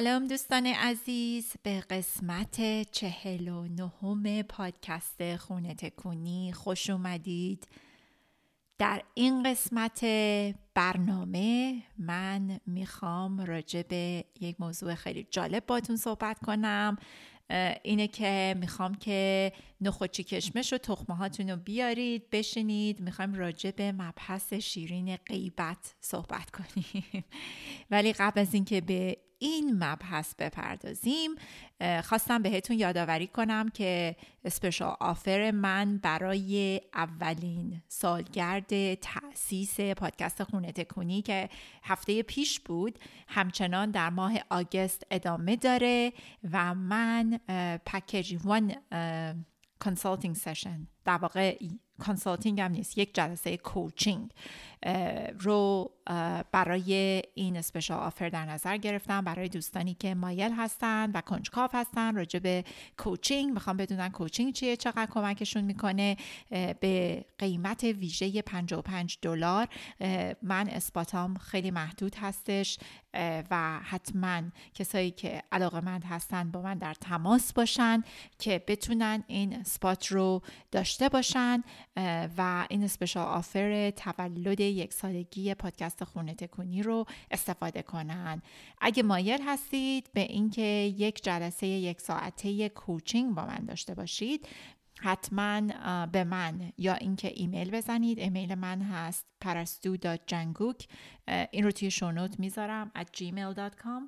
سلام دوستان عزیز. به قسمت چهل و نهم پادکست خونه تکونی خوش اومدید. در این قسمت برنامه من می‌خوام راجع به یک موضوع خیلی جالب باتون صحبت کنم. اینه که می‌خوام که نخوچی کشمش و تخمه هاتون رو بیارید بشینید. می‌خوایم راجع به مبحث شیرین غیبت صحبت کنیم. ولی قبل از اینکه به این مبحث بپردازیم. خواستم بهتون یادآوری کنم که special offer من برای اولین سالگرد تأسیس پادکست خونه تکونی که هفته پیش بود همچنان در ماه August ادامه داره و من package one consulting session در واقع consulting هم نیست یک جلسه coaching رو برای این اسپشال آفر در نظر گرفتم. برای دوستانی که مایل هستن و کنجکاف هستن راجع به کوچینگ می‌خوام بدونن کوچینگ چیه چقدر کمکشون می‌کنه. به قیمت ویژه 55 دلار. من اسپاتام خیلی محدود هستش. و حتما کسایی که علاقه مند هستن با من در تماس باشن که بتونن این اسپات رو داشته باشن. و این اسپشال آفر تولد یک سالگی پادکست خونه تکونی رو استفاده کنن. اگه مایل هستید به اینکه یک جلسه یک ساعته کوچینگ با من داشته باشید حتما به من یا اینکه ایمیل بزنید. ایمیل من هست پرستو.جنگوک این رو توی شونوت می‌ذارم at gmail.com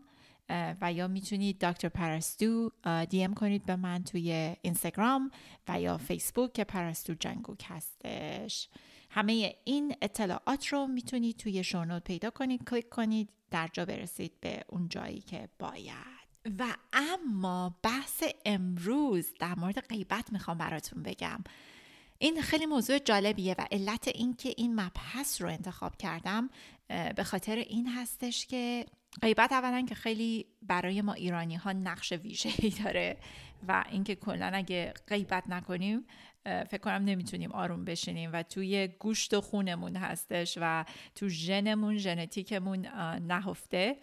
و یا می‌تونید دکتر پرستو دی ام کنید به من توی اینستاگرام و یا فیسبوک که پرستو جنگوک هستش. همه این اطلاعات رو می‌تونید توی شونوت پیدا کنید کلیک کنید در جا برسید به اون جایی که باید. و اما بحث امروز در مورد غیبت می‌خوام براتون بگم. این خیلی موضوع جالبیه و علت اینکه این مبحث رو انتخاب کردم به خاطر این هستش که غیبت اولا که خیلی برای ما ایرانی ها نقش ویژه‌ای داره و اینکه کلا اگه غیبت نکنیم فکر کنم نمی‌تونیم آروم بشینیم و توی گوشت و خونمون هستش و تو ژنمون ژنتیکمون نهفته.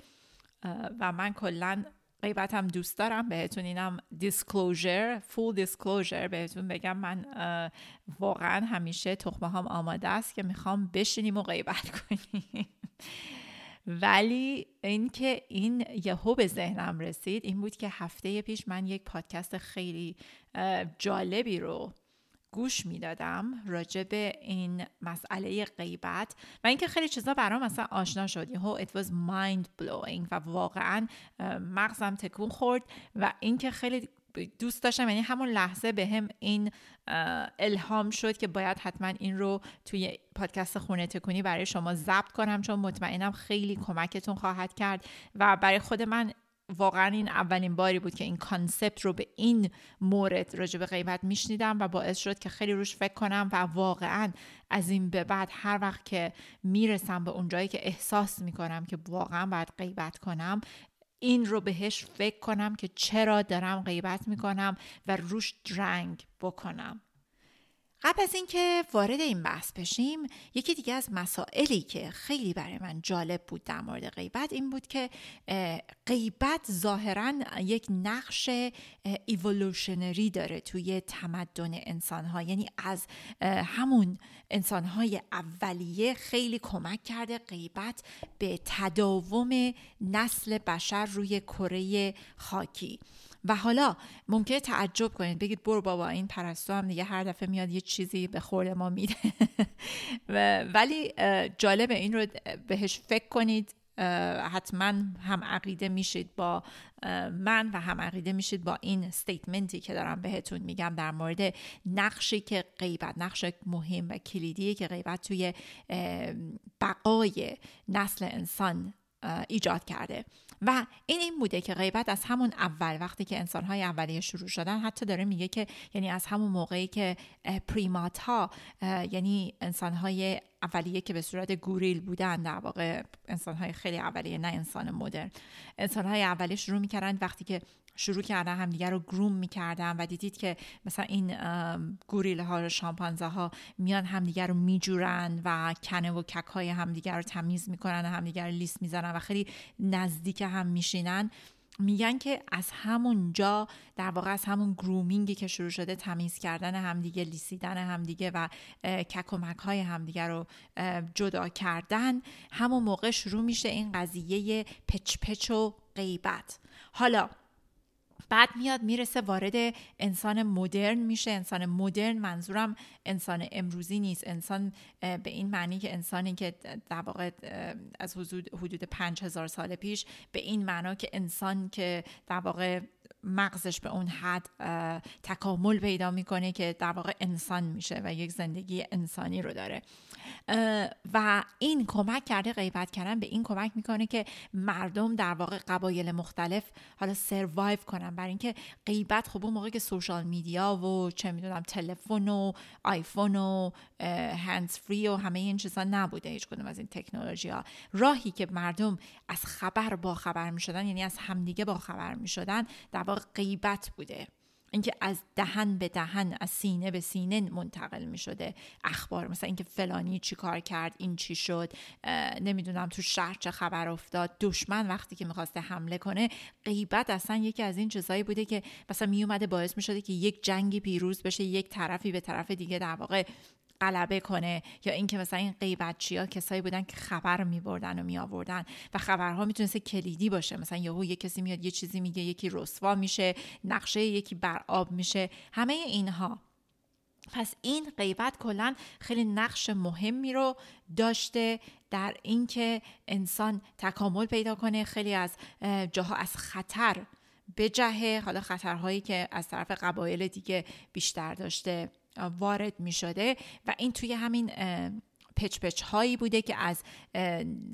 و من کلا غیبت هم دوست دارم بهتون اینم دیسکلوژر فول دیسکلوژر بهتون بگم من واقعا همیشه تخمه هم آماده است که می‌خوام بشینیم و غیبت کنیم. ولی اینکه این یهو به ذهنم رسید این بود که هفته پیش من یک پادکست خیلی جالبی رو گوش می‌دادم راجع به این مسئله غیبت و اینکه خیلی چیزا برام مثلا آشنا شد. یهو it was mind blowing و واقعا مغزم تکون خورد و اینکه خیلی دوست داشتم یعنی همون لحظه به هم این الهام شد که باید حتما این رو توی پادکست خونه تکونی برای شما ضبط کنم چون مطمئنم خیلی کمکتون خواهد کرد و برای خود من واقعا این اولین باری بود که این کانسپت رو به این مورد راجع به غیبت میشنیدم و باعث شد که خیلی روش فکر کنم و واقعا از این به بعد هر وقت که می‌رسم به اونجایی که احساس می‌کنم که واقعا باید غیبت کنم این رو بهش فکر کنم که چرا دارم غیبت می‌کنم و روش درنگ بکنم. قبل از اینکه وارد این بحث بشیم یکی دیگه از مسائلی که خیلی برای من جالب بود در مورد غیبت این بود که غیبت ظاهرا یک نقش ایولوشنری داره توی تمدن انسان ها یعنی از همون انسان های اولیه خیلی کمک کرده غیبت به تداوم نسل بشر روی کره خاکی. و حالا ممکنه تعجب کنید. بگید برو بابا این پرستو هم دیگه هر دفعه میاد یه چیزی به خورد ما میده. ولی جالب این رو بهش فکر کنید. حتما هم عقیده میشید با من و هم عقیده میشید با این استیتمنتی که دارم بهتون میگم در مورد نقشی که غیبت نقش مهم و کلیدی که غیبت توی بقای نسل انسان ایجاد کرده. و این این بوده که غیبت از همون اول وقتی که انسانهای اولیه شروع شدن حتی داره میگه که یعنی از همون موقعی که پریمات ها یعنی انسانهای اولیه که به صورت گوریل بودن در واقع انسانهای خیلی اولیه نه انسان مدرن انسانهای اولیه شروع می‌کردن وقتی که شروع کردن همدیگه رو گروم می‌کردن و دیدید که مثلا این گوریل ها و شامپانزه ها میان همدیگه رو میجورن و کنه و کک های همدیگه رو تمیز می‌کنن و همدیگه رو لیست می‌زنن و خیلی نزدیک هم میشینن. میگن که از همونجا در واقع از همون گرومینگی که شروع شده تمیز کردن همدیگه لیسیدن همدیگه و کک و مک های همدیگه رو جدا کردن همون موقع شروع میشه این قضیه پچ پچ و غیبت. حالا بعد میاد می‌رسه وارد انسان مدرن میشه. انسان مدرن منظورم انسان امروزی نیست. انسان به این معنی که انسانی که در واقع از حدود حدود پنج هزار سال پیش به این معنا که انسان که در واقع مغزش به اون حد تکامل پیدا می‌کنه که در واقع انسان میشه و یک زندگی انسانی رو داره. و این کمک کرده غیبت کردن به این کمک می‌کنه که مردم در واقع قبایل مختلف حالا سروایو کنن. برای اینکه غیبت خب اون موقع که سوشال میدیا و چه می‌دونم تلفن و آیفون و هندز فری و همه این چیزا نبوده. هیچ کدوم از این تکنولوژی ها راهی که مردم از خبر با خبر می‌شدن یعنی از همدیگه با خبر می‌شدن در واقع غیبت بوده. اینکه از دهن به دهن از سینه به سینه منتقل می شده اخبار. مثلا اینکه فلانی چی کار کرد این چی شد نمی‌دونم تو شهر چه خبر افتاد. دشمن وقتی که می‌خواسته حمله کنه غیبت اصلا یکی از این چیزایی بوده که مثلا می اومده باعث می شده که یک جنگی پیروز بشه یک طرفی به طرف دیگه در واقع غلبه کنه یا اینکه مثلا این غیبتچی ها کسایی بودن که خبر می بردن و می آوردن و خبرها می‌تونست کلیدی باشه. مثلا یهو یه کسی میاد یه چیزی میگه یکی رسوا میشه نقشه یکی بر آب میشه. همه اینها. پس این غیبت کلا خیلی نقش مهمی رو داشته در اینکه انسان تکامل پیدا کنه خیلی از جاها از خطر بجهه. حالا خطرهایی که از طرف قبایل دیگه بیشتر داشته. وارد می شده و این توی همین پچ پچ هایی بوده که از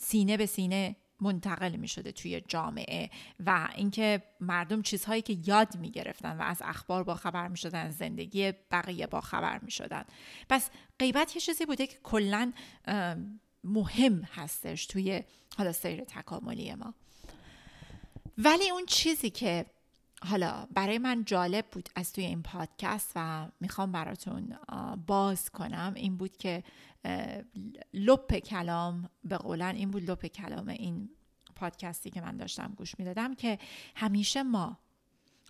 سینه به سینه منتقل می شده توی جامعه و اینکه مردم چیزهایی که یاد می گرفتن و از اخبار با خبر می شدن زندگی بقیه با خبر می شدن پس غیبت یه چیزی بوده که کلا مهم هستش توی حالا سیر تکاملی ما. ولی اون چیزی که حالا برای من جالب بود از توی این پادکست و می‌خوام براتون باز کنم. این بود که لپ کلام به قولن این بود لپ کلام این پادکستی که من داشتم گوش می‌دادم که همیشه ما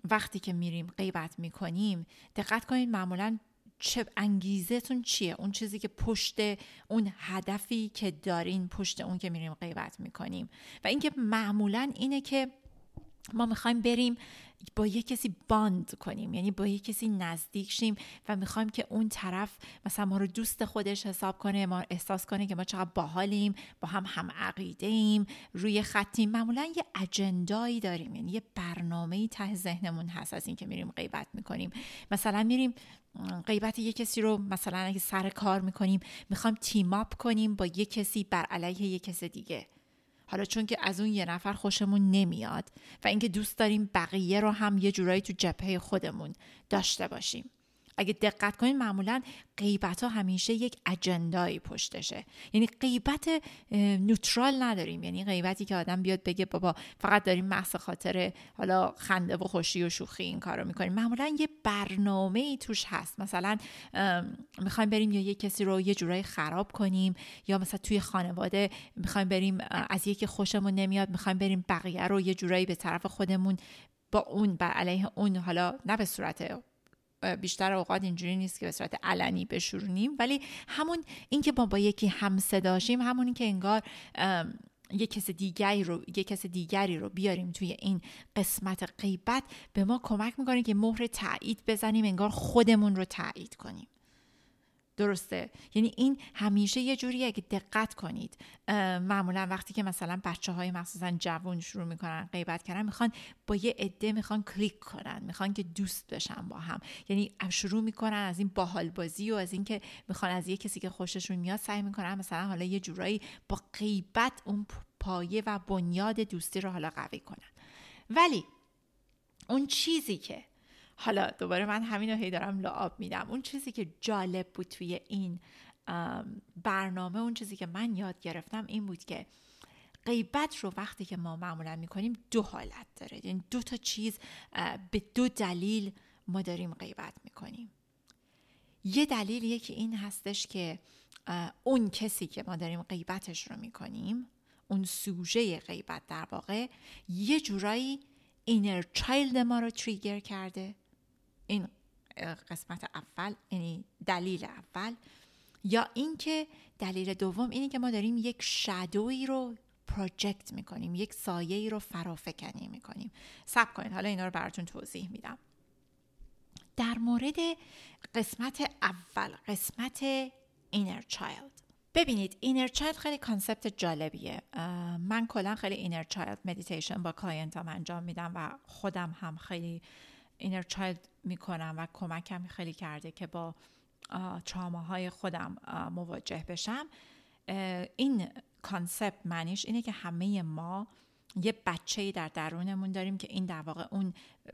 وقتی که میریم غیبت می‌کنیم دقت کنید معمولا چه انگیزتون چیه؟ اون چیزی که پشت اون هدفی که دارین پشت اون که میریم غیبت می‌کنیم. و اینکه معمولا اینه که ما می‌خوایم بریم با یه کسی باند کنیم یعنی با یه کسی نزدیک شیم و می‌خوایم که اون طرف مثلا ما رو دوست خودش حساب کنه ما احساس کنه که ما چقدر باحالیم با هم هم عقیده ایم روی خطیم. معمولا یه اجندایی داریم یعنی یه برنامه ته ذهنمون هست از اینکه میریم غیبت می‌کنیم. مثلا میریم غیبت یه کسی رو مثلا اگه سر کار می‌کنیم می‌خوایم تیم اپ کنیم با یه کسی بر علیه یه کس دیگه. حالا چون که از اون یه نفر خوشمون نمیاد و اینکه دوست داریم بقیه رو هم یه جورایی تو جبهه خودمون داشته باشیم. اگه دقت کنید معمولا غیبت ها همیشه یک اجندایی پشتشه. یعنی غیبت نوترال نداریم. یعنی غیبتی که آدم بیاد بگه بابا فقط داریم محض خاطر حالا خنده و خوشی و شوخی این کارو می‌کنیم. معمولا یه برنامه ای توش هست. مثلا می‌خوایم بریم یا یه کسی رو یه جورایی خراب کنیم یا مثلا توی خانواده می‌خوایم بریم از یکی خوشمون نمیاد می‌خوایم بریم بقیه رو یه جورایی به طرف خودمون با اون بر علیه اون حالا نه به صورت بیشتر اوقات اینجوری نیست که به صورت علنی بشورونیم ولی همون اینکه ما با یکی هم صداشیم همون که انگار یک کس دیگری رو یک کس دیگری رو بیاریم توی این قسمت غیبت به ما کمک می‌کنه که مهر تایید بزنیم انگار خودمون رو تایید کنیم. درسته. یعنی این همیشه یه جوریه که دقت کنید. معمولا وقتی که مثلا بچه های مخصوصا جوان شروع می‌کنن غیبت کردن می‌خوان با یه عده می‌خوان کلیک کنن می‌خوان که دوست بشن با هم. یعنی شروع می‌کنن از این باحال بازی و از اینکه می‌خوان از یه کسی که خوششون میاد سعی می‌کنن مثلا حالا یه جورایی با غیبت اون پایه و بنیاد دوستی رو حالا قوی کنن. ولی اون چیزی که حالا دوباره من همین رو هی دارم لعاب میدم. اون چیزی که جالب بود توی این برنامه اون چیزی که من یاد گرفتم این بود که غیبت رو وقتی که ما معمولا می‌کنیم دو حالت داره. یعنی دو تا چیز به دو دلیل ما داریم غیبت می‌کنیم. یه دلیل یکی این هستش که اون کسی که ما داریم غیبتش رو می‌کنیم اون سوژه غیبت در واقع یه جورایی اینر چایلد ما رو تریگر کرده. این قسمت اول یعنی دلیل اول یا اینکه دلیل دوم اینه که ما داریم یک شادوی رو پروژکت می‌کنیم یک سایه رو فرافکنی می‌کنیم. سب کنید حالا اینا رو براتون توضیح میدم. در مورد قسمت اول قسمت inner child ببینید inner child خیلی concept جالبیه. من کلا خیلی inner child meditation با client ام انجام میدم و خودم هم خیلی inner child می‌کنم و کمکم خیلی کرده که با تراماهای خودم مواجه بشم. این concept معنیش اینه که همه ما یه بچه در درونمون داریم که این در واقع اون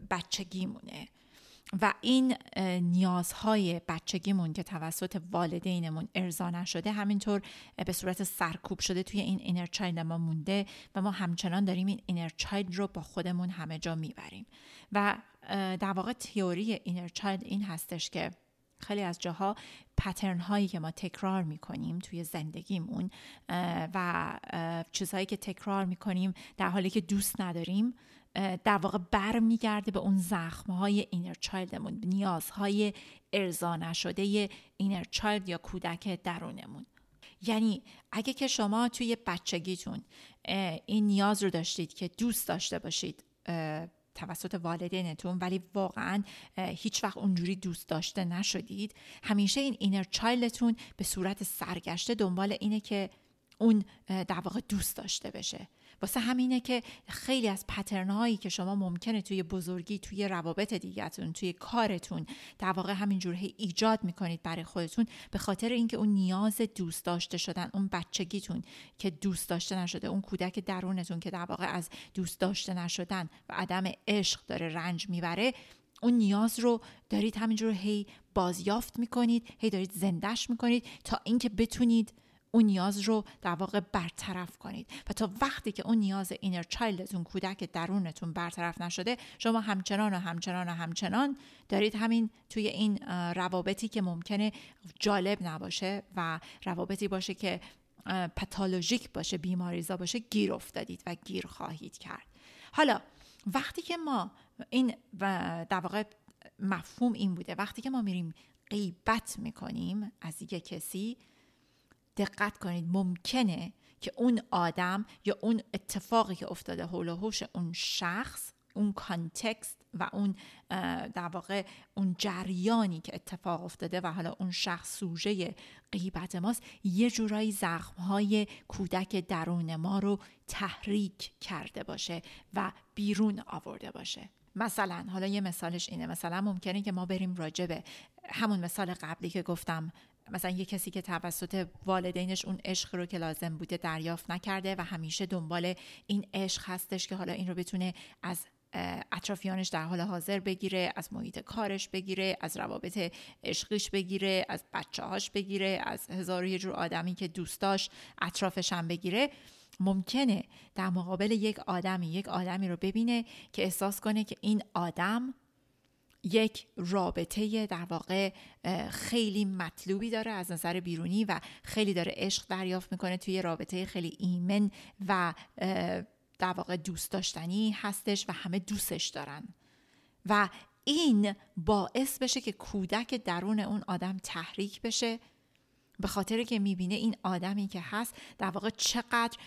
بچگیمونه. و این نیازهای بچگیمون که توسط والدینمون ارضا نشده همینطور به صورت سرکوب شده توی این inner child ما مونده و ما همچنان داریم این inner child رو با خودمون همه جا می‌بریم. و در واقع تئوری inner child این هستش که خیلی از جاها pattern هایی که ما تکرار می‌کنیم توی زندگیمون و چیزهایی که تکرار می‌کنیم در حالی که دوست نداریم در واقع بر به اون زخم های inner child مون نیازهای ارضا نشده inner child یا کودک درونمون. یعنی اگه که شما توی بچگیتون این نیاز رو داشتید که دوست داشته باشید توسط والدینتون ولی واقعا هیچ وقت اونجوری دوست داشته نشدید. همیشه این inner child تون به صورت سرگشته دنبال اینه که اون در واقع دوست داشته بشه. واسه همینه که خیلی از پترنهایی که شما ممکنه توی بزرگی توی روابط دیگهتون توی کارتون در واقع همینجور ایجاد می‌کنید برای خودتون به خاطر اینکه اون نیاز دوست داشته شدن اون بچگیتون که دوست داشته نشده اون کودک درونتون که در واقع از دوست داشته نشدن و عدم عشق داره رنج می‌بره اون نیاز رو دارید همینجور هی بازیافت می‌کنید هی دارید زندش می‌کنید تا اینکه بتونید اون نیاز رو در واقع برطرف کنید. و تا وقتی که اون نیاز اینر چایلدتون کودک درونتون برطرف نشده شما همچنان و همچنان و همچنان دارید همین توی این روابطی که ممکنه جالب نباشه و روابطی باشه که پتالوژیک باشه بیماریزا باشه گیر افتادید و گیر خواهید کرد. حالا وقتی که ما این در واقع مفهوم این بوده وقتی که ما میریم غیبت می‌کنیم از یک کسی دقت کنید. ممکنه که اون آدم یا اون اتفاقی که افتاده حول و حوش اون شخص اون کانتکست و اون در واقع اون جریانی که اتفاق افتاده و حالا اون شخص سوژه غیبت ماست یه جورایی زخمهای کودک درون ما رو تحریک کرده باشه و بیرون آورده باشه. مثلا حالا یه مثالش اینه. مثلا ممکنه که ما بریم راجبه همون مثال قبلی که گفتم مثلا یه کسی که توسط والدینش اون عشق رو که لازم بوده دریافت نکرده و همیشه دنبال این عشق هستش که حالا این رو بتونه از اطرافیانش در حال حاضر بگیره از محیط کارش بگیره از روابط عشقیش بگیره از بچه هاش بگیره از هزار یه جور آدمی که دوست داشت اطرافش هم بگیره. ممکنه در مقابل یک آدمی یک آدمی رو ببینه که احساس کنه که این آدم یک رابطه در واقع خیلی مطلوبی داره از نظر بیرونی و خیلی داره عشق دریافت می‌کنه توی رابطه خیلی ایمن و در واقع دوست داشتنی هستش و همه دوستش دارن. و این باعث بشه که کودک درون اون آدم تحریک بشه به خاطر که می‌بینه این آدمی که هست در واقع چقدر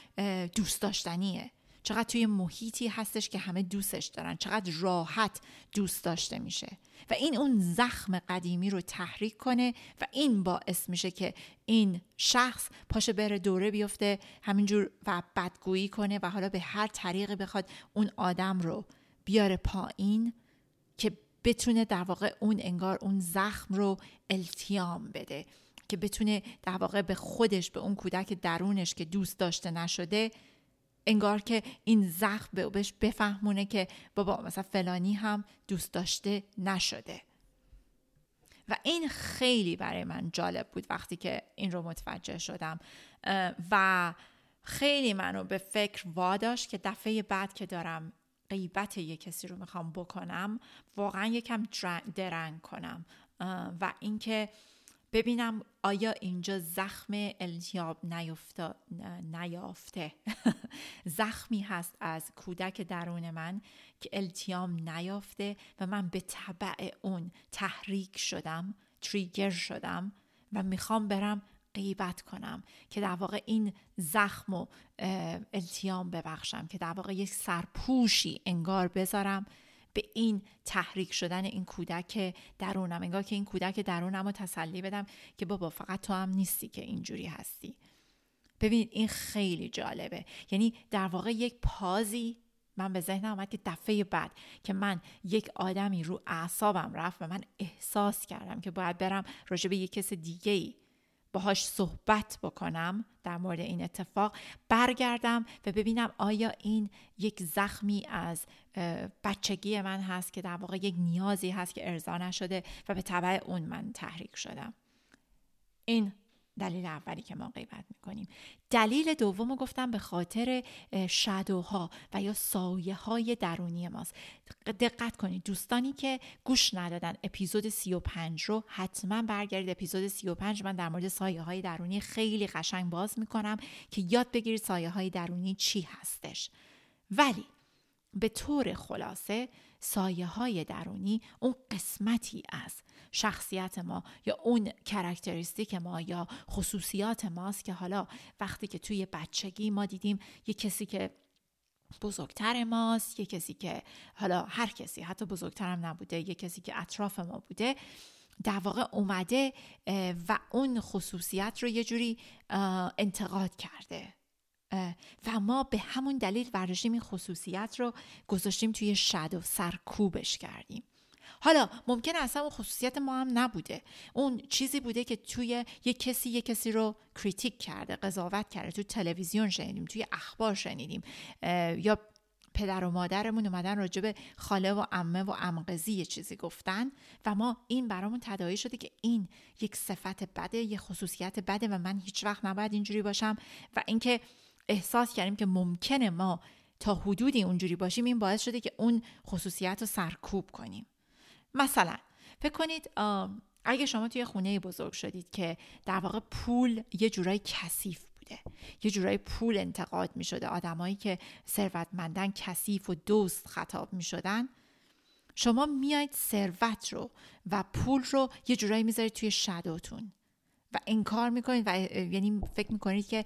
دوست داشتنیه. چقدر توی محیطی هستش که همه دوستش دارن. چقدر راحت دوست داشته میشه. و این اون زخم قدیمی رو تحریک کنه و این باعث میشه که این شخص پاشه بره دوره بیفته همینجور و بدگویی کنه و حالا به هر طریقی بخواد اون آدم رو بیاره پایین که بتونه در واقع اون انگار اون زخم رو التیام بده. که بتونه در واقع به خودش به اون کودک درونش که دوست داشته نشده انگار که این زخم بهش بفهمونه که بابا مثلا فلانی هم دوست داشته نشده. و این خیلی برای من جالب بود وقتی که این رو متوجه شدم. و خیلی منو به فکر واداشت که دفعه بعد که دارم غیبت یک کسی رو می‌خوام بکنم واقعا یکم درنگ کنم. و اینکه ببینم آیا اینجا زخم التیاب نیافته. زخمی هست از کودک درون من که التیام نیافته و من به طبع اون تحریک شدم تریگر شدم و می‌خوام برم غیبت کنم که در واقع این زخم و التیام ببخشم که در واقع یک سرپوشی انگار بذارم. به این تحریک شدن این کودک درونم. انگار که این کودک درونم رو تسلی بدم که بابا فقط تو هم نیستی که اینجوری هستی. ببینید این خیلی جالبه. یعنی در واقع یک پازی من به ذهنم آمد که دفعه بعد که من یک آدمی رو اعصابم رفت و من احساس کردم که باید برم راجع به یک کس دیگه ای باهاش صحبت بکنم در مورد این اتفاق برگردم و ببینم آیا این یک زخمی از بچگی من هست که در واقع یک نیازی هست که ارضا نشده و به طبع اون من تحریک شدم. این دلیل اولی که ما غیبت می‌کنیم. دلیل دوم رو گفتم به خاطر شدوها و یا سایه های درونی ماست. دقت کنید دوستانی که گوش ندادن اپیزود 35 رو حتما برگردید. اپیزود 35 من در مورد سایه های درونی خیلی قشنگ باز می‌کنم که یاد بگیرید سایه های درونی چی هستش. ولی به طور خلاصه سایه های درونی اون قسمتی از شخصیت ما یا اون کرکتریستیک ما یا خصوصیات ماست که حالا وقتی که توی بچگی ما دیدیم یه کسی که بزرگتر ماست یه کسی که حالا هر کسی حتی بزرگترم نبوده یه کسی که اطراف ما بوده در واقع اومده و اون خصوصیت رو یه جوری انتقاد کرده. و ما به همون دلیل ورشیم این خصوصیت رو گذاشتیم توی شد و سرکوبش کردیم. حالا ممکن اصلا اون خصوصیت ما هم نبوده. اون چیزی بوده که توی یک کسی یک کسی رو کریتیک کرده قضاوت کرده. توی تلویزیون شنیدیم توی اخبار شنیدیم. یا پدر و مادرمون اومدن راجع به خاله و عمه و امقزی یه چیزی گفتن و ما این برامون تداعی شده که این یک صفت بده یه خصوصیت بده و من هیچ وقت نباید اینجوری باشم و اینکه احساس کردیم که ممکنه ما تا حدودی اونجوری باشیم این باعث شده که اون خصوصیت رو سرکوب کنیم. مثلا فکر کنید اگه شما توی خونه بزرگ شدید که در واقع پول یه جورایی کثیف بوده یه جورایی پول انتقاد می شده آدمایی که ثروتمندن کثیف و دوست خطاب می شدن شما میاید ثروت رو و پول رو یه جورایی می‌ذارید توی شدوتون. و انکار می‌کنید و یعنی فکر می‌کنید که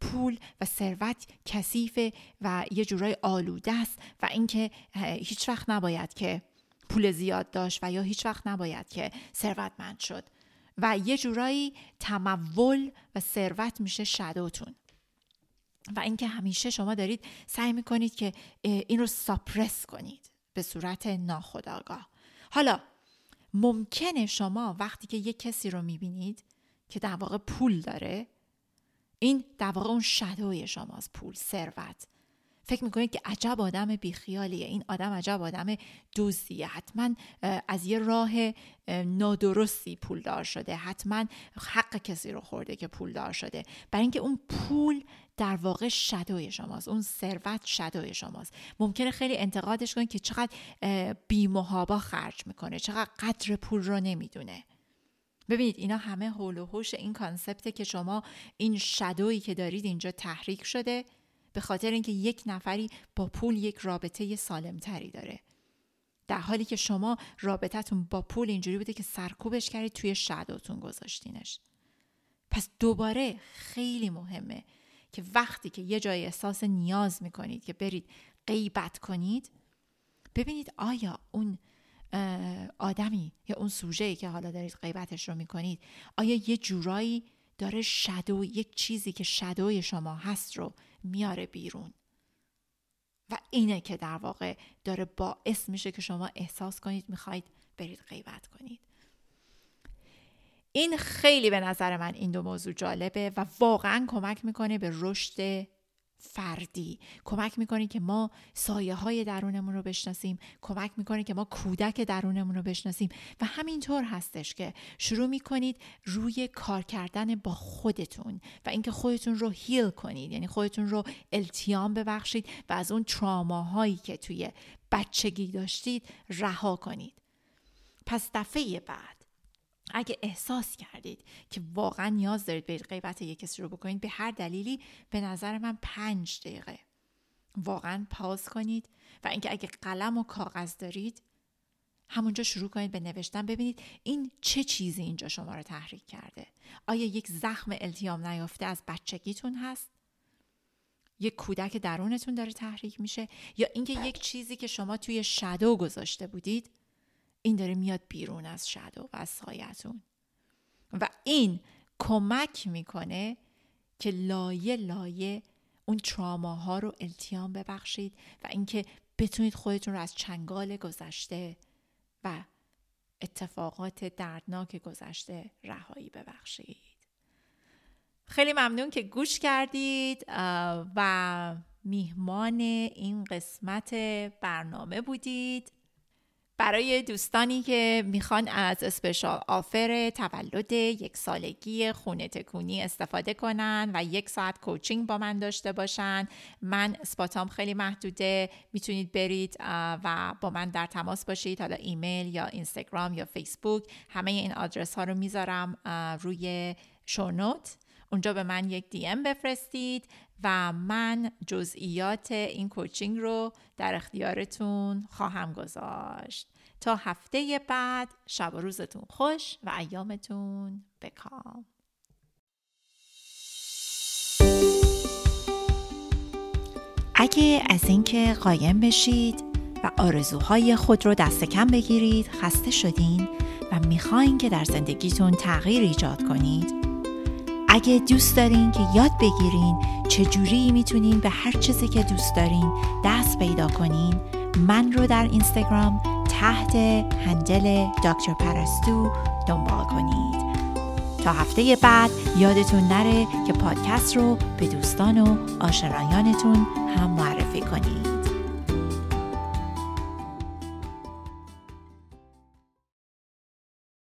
پول و ثروت کثیفه و یه جورای آلوده است و اینکه هیچ وقت نباید که پول زیاد داشت و یا هیچ وقت نباید که ثروتمند شد. و یه جورایی تمول و ثروت میشه شدوتون. و اینکه همیشه شما دارید سعی می‌کنید که این رو ساپرس کنید به صورت ناخودآگاه. حالا ممکنه شما وقتی که یک کسی رو می‌بینید که در واقع پول داره این در واقع اون شدوی شماست پول ثروت. فکر می‌کنید که عجب آدم بیخیالیه. این آدم عجب آدم دوزیه. حتما از یه راه نادرستی پولدار شده. حتما حق کسی رو خورده که پولدار شده. برای اینکه اون پول در واقع شدوی شماست. اون ثروت شدوی شماست. ممکنه خیلی انتقادش کنید که چقدر بیمهابا خرج می‌کنه. چقدر قدر پول رو نمی‌دونه. ببینید اینا همه حول و حوش این کانسپته که شما این شدویی که دارید اینجا تحریک شده به خاطر اینکه یک نفری با پول یک رابطه سالمتری داره. در حالی که شما رابطتون با پول اینجوری بوده که سرکوبش کردید توی شدوتون گذاشتینش. پس دوباره خیلی مهمه که وقتی که یه جای احساس نیاز می‌کنید که برید غیبت کنید ببینید آیا اون آدمی یا اون سوژه‌ای که حالا دارید غیبتش رو می‌کنید آیا یه جورایی داره شدو یک چیزی که شدوی شما هست رو میاره بیرون؟ و اینه که در واقع داره باعث میشه که شما احساس کنید می‌خواید برید غیبت کنید. این خیلی به نظر من این دو موضوع جالبه و واقعا کمک می‌کنه به رشد فردی. کمک می‌کنه که ما سایه های درونمون رو بشناسیم. کمک می‌کنه که ما کودک درونمون رو بشناسیم. و همینطور هستش که شروع می‌کنید روی کار کردن با خودتون و اینکه خودتون رو هیل کنید. یعنی خودتون رو التیام ببخشید و از اون تراماهایی که توی بچگی داشتید رها کنید. پس دفعه بعد اگه احساس کردید که واقعا نیاز دارید برید غیبت یک کسی رو بکنید به هر دلیلی به نظر من پنج دقیقه. واقعا پاس کنید و اینکه اگه قلم و کاغذ دارید همونجا شروع کنید به نوشتن. ببینید این چه چیزی اینجا شما رو تحریک کرده. آیا یک زخم التیام نیافته از بچگیتون هست؟ یک کودک درونتون داره تحریک میشه؟ یا اینکه یک چیزی که شما توی شادو گذاشته بودید این داره میاد بیرون از شادو و از سایتون. و این کمک می‌کنه که لایه لایه اون تراماها رو التیام ببخشید و اینکه بتونید خودتون رو از چنگال گذشته و اتفاقات دردناک گذشته رهایی ببخشید. خیلی ممنون که گوش کردید و میهمان این قسمت برنامه بودید. برای دوستانی که می‌خوان از اسپشال آفر تولد یک سالگی خونه تکونی استفاده کنن و یک ساعت کوچینگ با من داشته باشن من اسپاتام خیلی محدوده. می‌تونید برید و با من در تماس باشید. حالا ایمیل یا اینستاگرام یا فیسبوک همه این آدرس ها رو می‌ذارم روی شونوت اونجا به من یک ام بفرستید و من جزئیات این کوچینگ رو در اختیارتون خواهم گذاشت. تا هفته بعد شب و روزتون خوش و ایامتون بکام. اگه از اینکه قایم بشید و آرزوهای خود رو دست کم بگیرید خسته شدین و می‌خواین که در زندگیتون تغییر ایجاد کنید اگه دوست دارین که یاد بگیرین چجوری می‌تونین به هر چیزی که دوست دارین دست پیدا کنین من رو در اینستاگرام تحت هندل دکتر پرستو دنبال کنید. تا هفته بعد یادتون نره که پادکست رو به دوستان و آشنایانتون هم معرفی کنید.